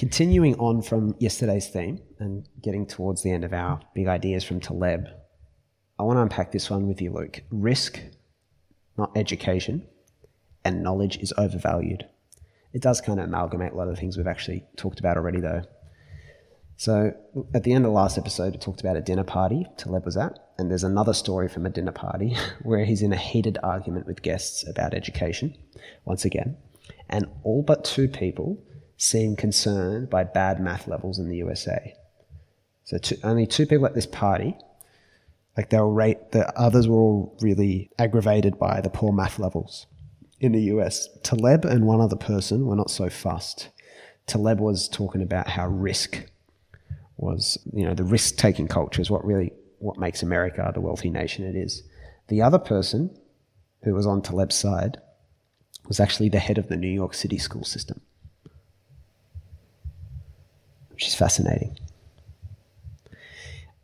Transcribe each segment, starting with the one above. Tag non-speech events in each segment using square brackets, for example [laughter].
continuing on from yesterday's theme and getting towards the end of our big ideas from Taleb, I want to unpack this one with you, Luke. Risk, not education, and knowledge is overvalued. It does kind of amalgamate a lot of the things we've actually talked about already, though. So, at the end of the last episode, it talked about a dinner party Taleb was at, and there's another story from a dinner party [laughs] where he's in a heated argument with guests about education, once again, and all but two people seem concerned by bad math levels in the USA. So, two, only two people at this party like they were rate the others were all really aggravated by the poor math levels in the US. Taleb and one other person were not so fussed. Taleb was talking about how risk was, you know, the risk taking culture is what really what makes America the wealthy nation it is. The other person who was on Taleb's side was actually the head of the New York City school system, which is fascinating.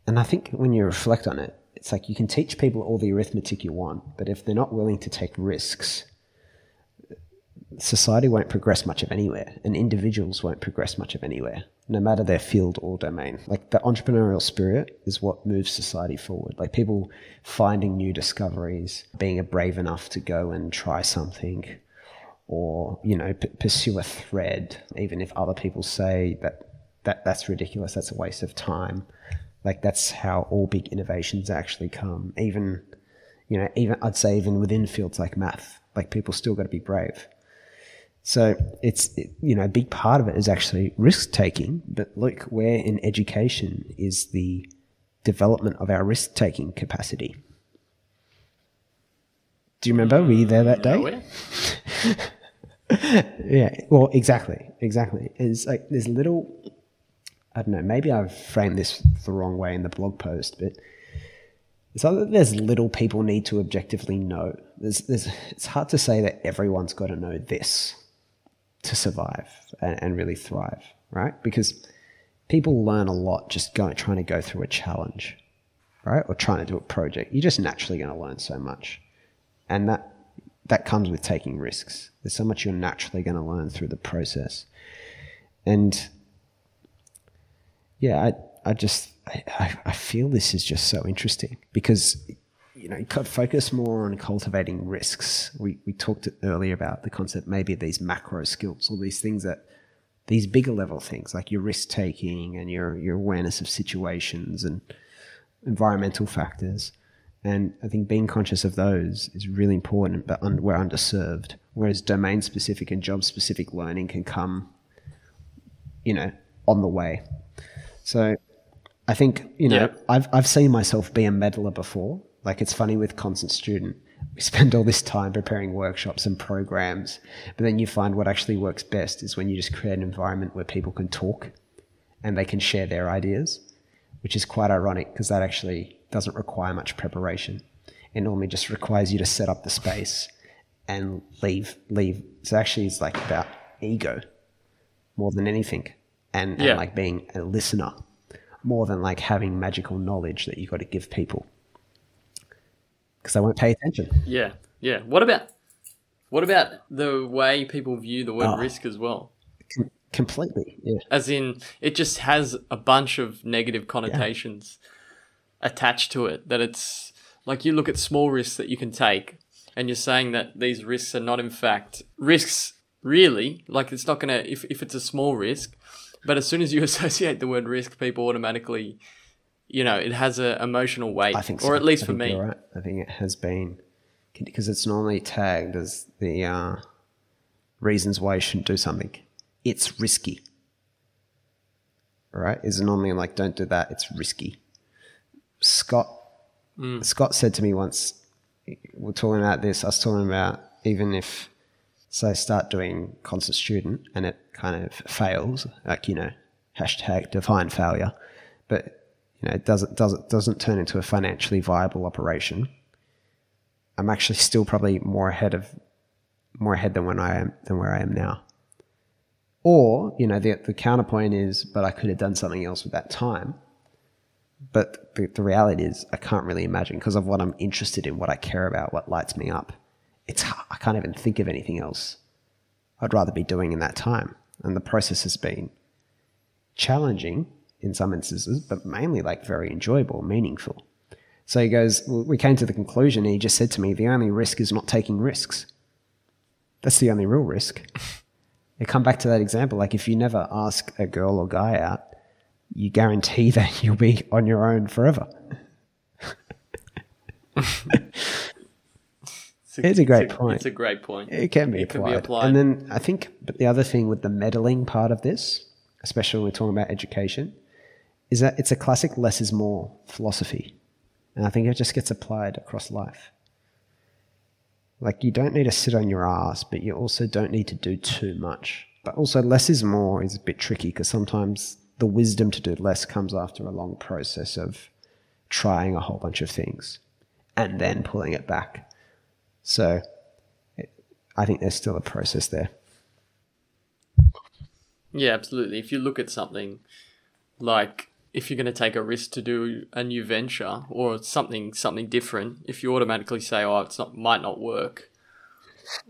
And I think when you reflect on it, it's like you can teach people all the arithmetic you want, but if they're not willing to take risks, society won't progress much of anywhere, and individuals won't progress much of anywhere, no matter their field or domain. Like the entrepreneurial spirit is what moves society forward. Like people finding new discoveries, being brave enough to go and try something, or you know, p- pursue a thread, even if other people say that that that's ridiculous, that's a waste of time. Like that's how all big innovations actually come. Even, you know, even I'd say even within fields like math, like people still got to be brave. So it's you know a big part of it is actually risk taking. But look, where in education is the development of our risk taking capacity. Do you remember? Were you there that mm, day? [laughs] [laughs] yeah. Well, exactly, exactly. It's like there's little I don't know, maybe I've framed this the wrong way in the blog post, but it's either there's little people need to objectively know. There's, there's, it's hard to say that everyone's got to know this to survive and, and really thrive, right? Because people learn a lot just going, trying to go through a challenge, right? Or trying to do a project. You're just naturally going to learn so much. And that, that comes with taking risks. There's so much you're naturally going to learn through the process. And yeah, I, I just, I, I feel this is just so interesting because, you know, focus more on cultivating risks. We, we talked earlier about the concept, maybe of these macro skills, all these things that, these bigger level things like your risk taking and your, your awareness of situations and environmental factors. And I think being conscious of those is really important, but un- we're underserved. Whereas domain specific and job specific learning can come, you know, on the way. So I think, you know. I've, I've seen myself be a meddler before. Like it's funny with constant student. We [laughs] spend all this time preparing workshops and programs, but then you find what actually works best is when you just create an environment where people can talk and they can share their ideas, which is quite ironic because that actually doesn't require much preparation. It normally just requires you to set up the space and leave, leave. So actually it's like about ego more than anything and, yeah. and like being a listener more than like having magical knowledge that you've got to give people because they won't pay attention. Yeah, yeah. What about what about the way people view the word oh, risk as well? Com- completely, yeah. As in, it just has a bunch of negative connotations yeah. attached to it. That it's like you look at small risks that you can take, and you're saying that these risks are not in fact risks. Really, like it's not gonna if if it's a small risk, but as soon as you [laughs] associate the word risk, people automatically, you know, it has an emotional weight. I think so. Or at least I for me. Right. I think it has been, because it's normally tagged as the uh, reasons why you shouldn't do something. It's risky. Right? Is normally like, don't do that. It's risky. Scott, mm. Scott said to me once, we're talking about this. I was talking about even if so I start doing constant student and it kind of fails, like, you know, hashtag define failure. But, you know, it doesn't, doesn't, doesn't turn into a financially viable operation. I'm actually still probably more ahead of, more ahead than when I am, than where I am now. Or, you know, the, the counterpoint is, but I could have done something else with that time. But the, the reality is, I can't really imagine because of what I'm interested in, what I care about, what lights me up it's I can't even think of anything else I'd rather be doing in that time. And the process has been challenging in some instances, but mainly like very enjoyable, meaningful. So he goes, we came to the conclusion, and he just said to me, the only risk is not taking risks. That's the only real risk. [laughs] I come back to that example. Like if you never ask a girl or guy out, you guarantee [laughs] that you'll be on your own forever. [laughs] It's a, It's a great it's point. It's a great point. It can be It can applied. be applied. And then I think, but the other thing with the meddling part of this, especially when we're talking about education, is that it's a classic less is more philosophy. And I think it just gets applied across life. Like you don't need to sit on your ass, but you also don't need to do too much. But also, less is more is a bit tricky because sometimes the wisdom to do less comes after a long process of trying a whole bunch of things and then pulling it back. So I think there's still a process there. Yeah, absolutely. If you look at something like if you're going to take a risk to do a new venture or something something different, if you automatically say, "Oh, it's not might not work,"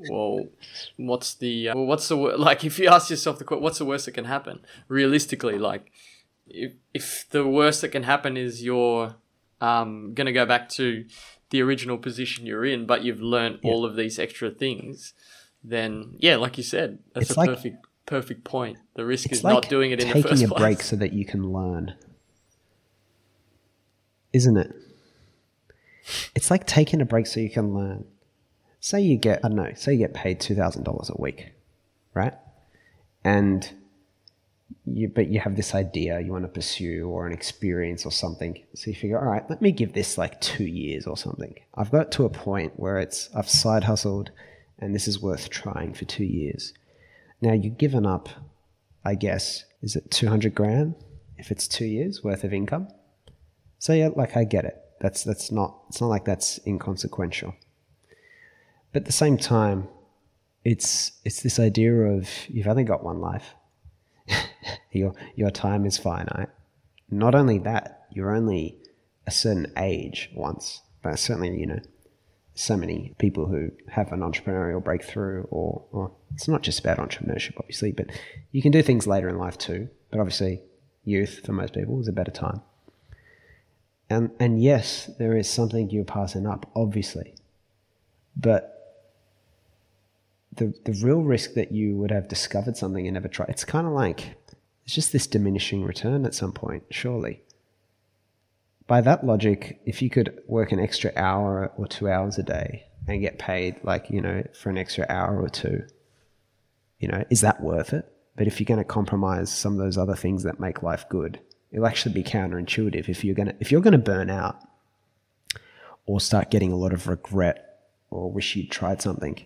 well, what's the uh, well, what's the [laughs] like? If you ask yourself the question, what's the worst that can happen? Realistically, like if if the worst that can happen is you're um, going to go back to the original position you're in, but you've learned all of these extra things, then yeah, like you said, that's It's a like- perfect perfect point. The risk is like not doing it in the taking a break so that you can learn, isn't it? It's like taking a break so you can learn. Say you get, I don't know, say you get paid two thousand dollars a week, right? And you, but you have this idea you want to pursue or an experience or something. So you figure, all right, let me give this like two years or something. I've got to a point where it's I've side hustled, and this is worth trying for two years. Now you've given up, I guess, is it 200 grand if it's two years worth of income? So yeah, like I get it. That's, that's not, it's not like that's inconsequential. But at the same time, it's, it's this idea of you've only got one life. [laughs] your, your time is finite. Not only that, you're only a certain age once, but certainly, you know, so many people who have an entrepreneurial breakthrough or, or it's not just about entrepreneurship obviously but you can do things later in life too. But obviously youth for most people is a better time. And and yes there is something you're passing up obviously. But the the real risk that you would have discovered something and never tried it's kind of like it's just this diminishing return at some point surely by that logic, if you could work an extra hour or two hours a day and get paid like, you know, for an extra hour or two, you know, is that worth it? But if you're going to compromise some of those other things that make life good, it'll actually be counterintuitive. If you're going to, if you're going to burn out or start getting a lot of regret or wish you'd tried something,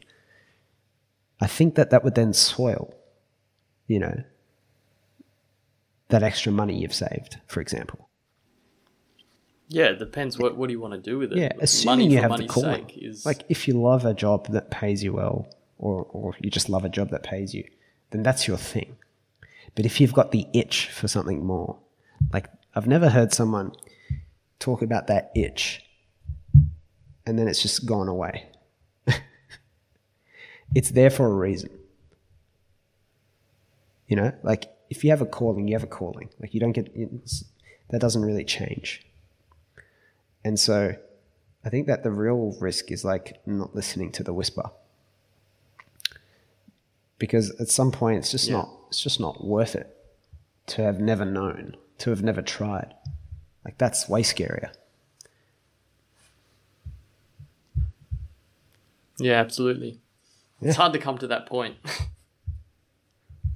I think that that would then soil, you know, that extra money you've saved, for example. Yeah, it depends. What what do you want to do with it? Yeah, assuming Money you for have the calling. is Like if you love a job that pays you well, or or you just love a job that pays you, then that's your thing. But if you've got the itch for something more, like I've never heard someone talk about that itch, and then it's just gone away. [laughs] it's there for a reason. You know, like if you have a calling, you have a calling. Like you don't get that doesn't really change. And so I think that the real risk is like not listening to the whisper. Because at some point it's just Yeah. not it's just not worth it to have never known, to have never tried. Like that's way scarier. yeah, absolutely. It's hard to come to that point. [laughs]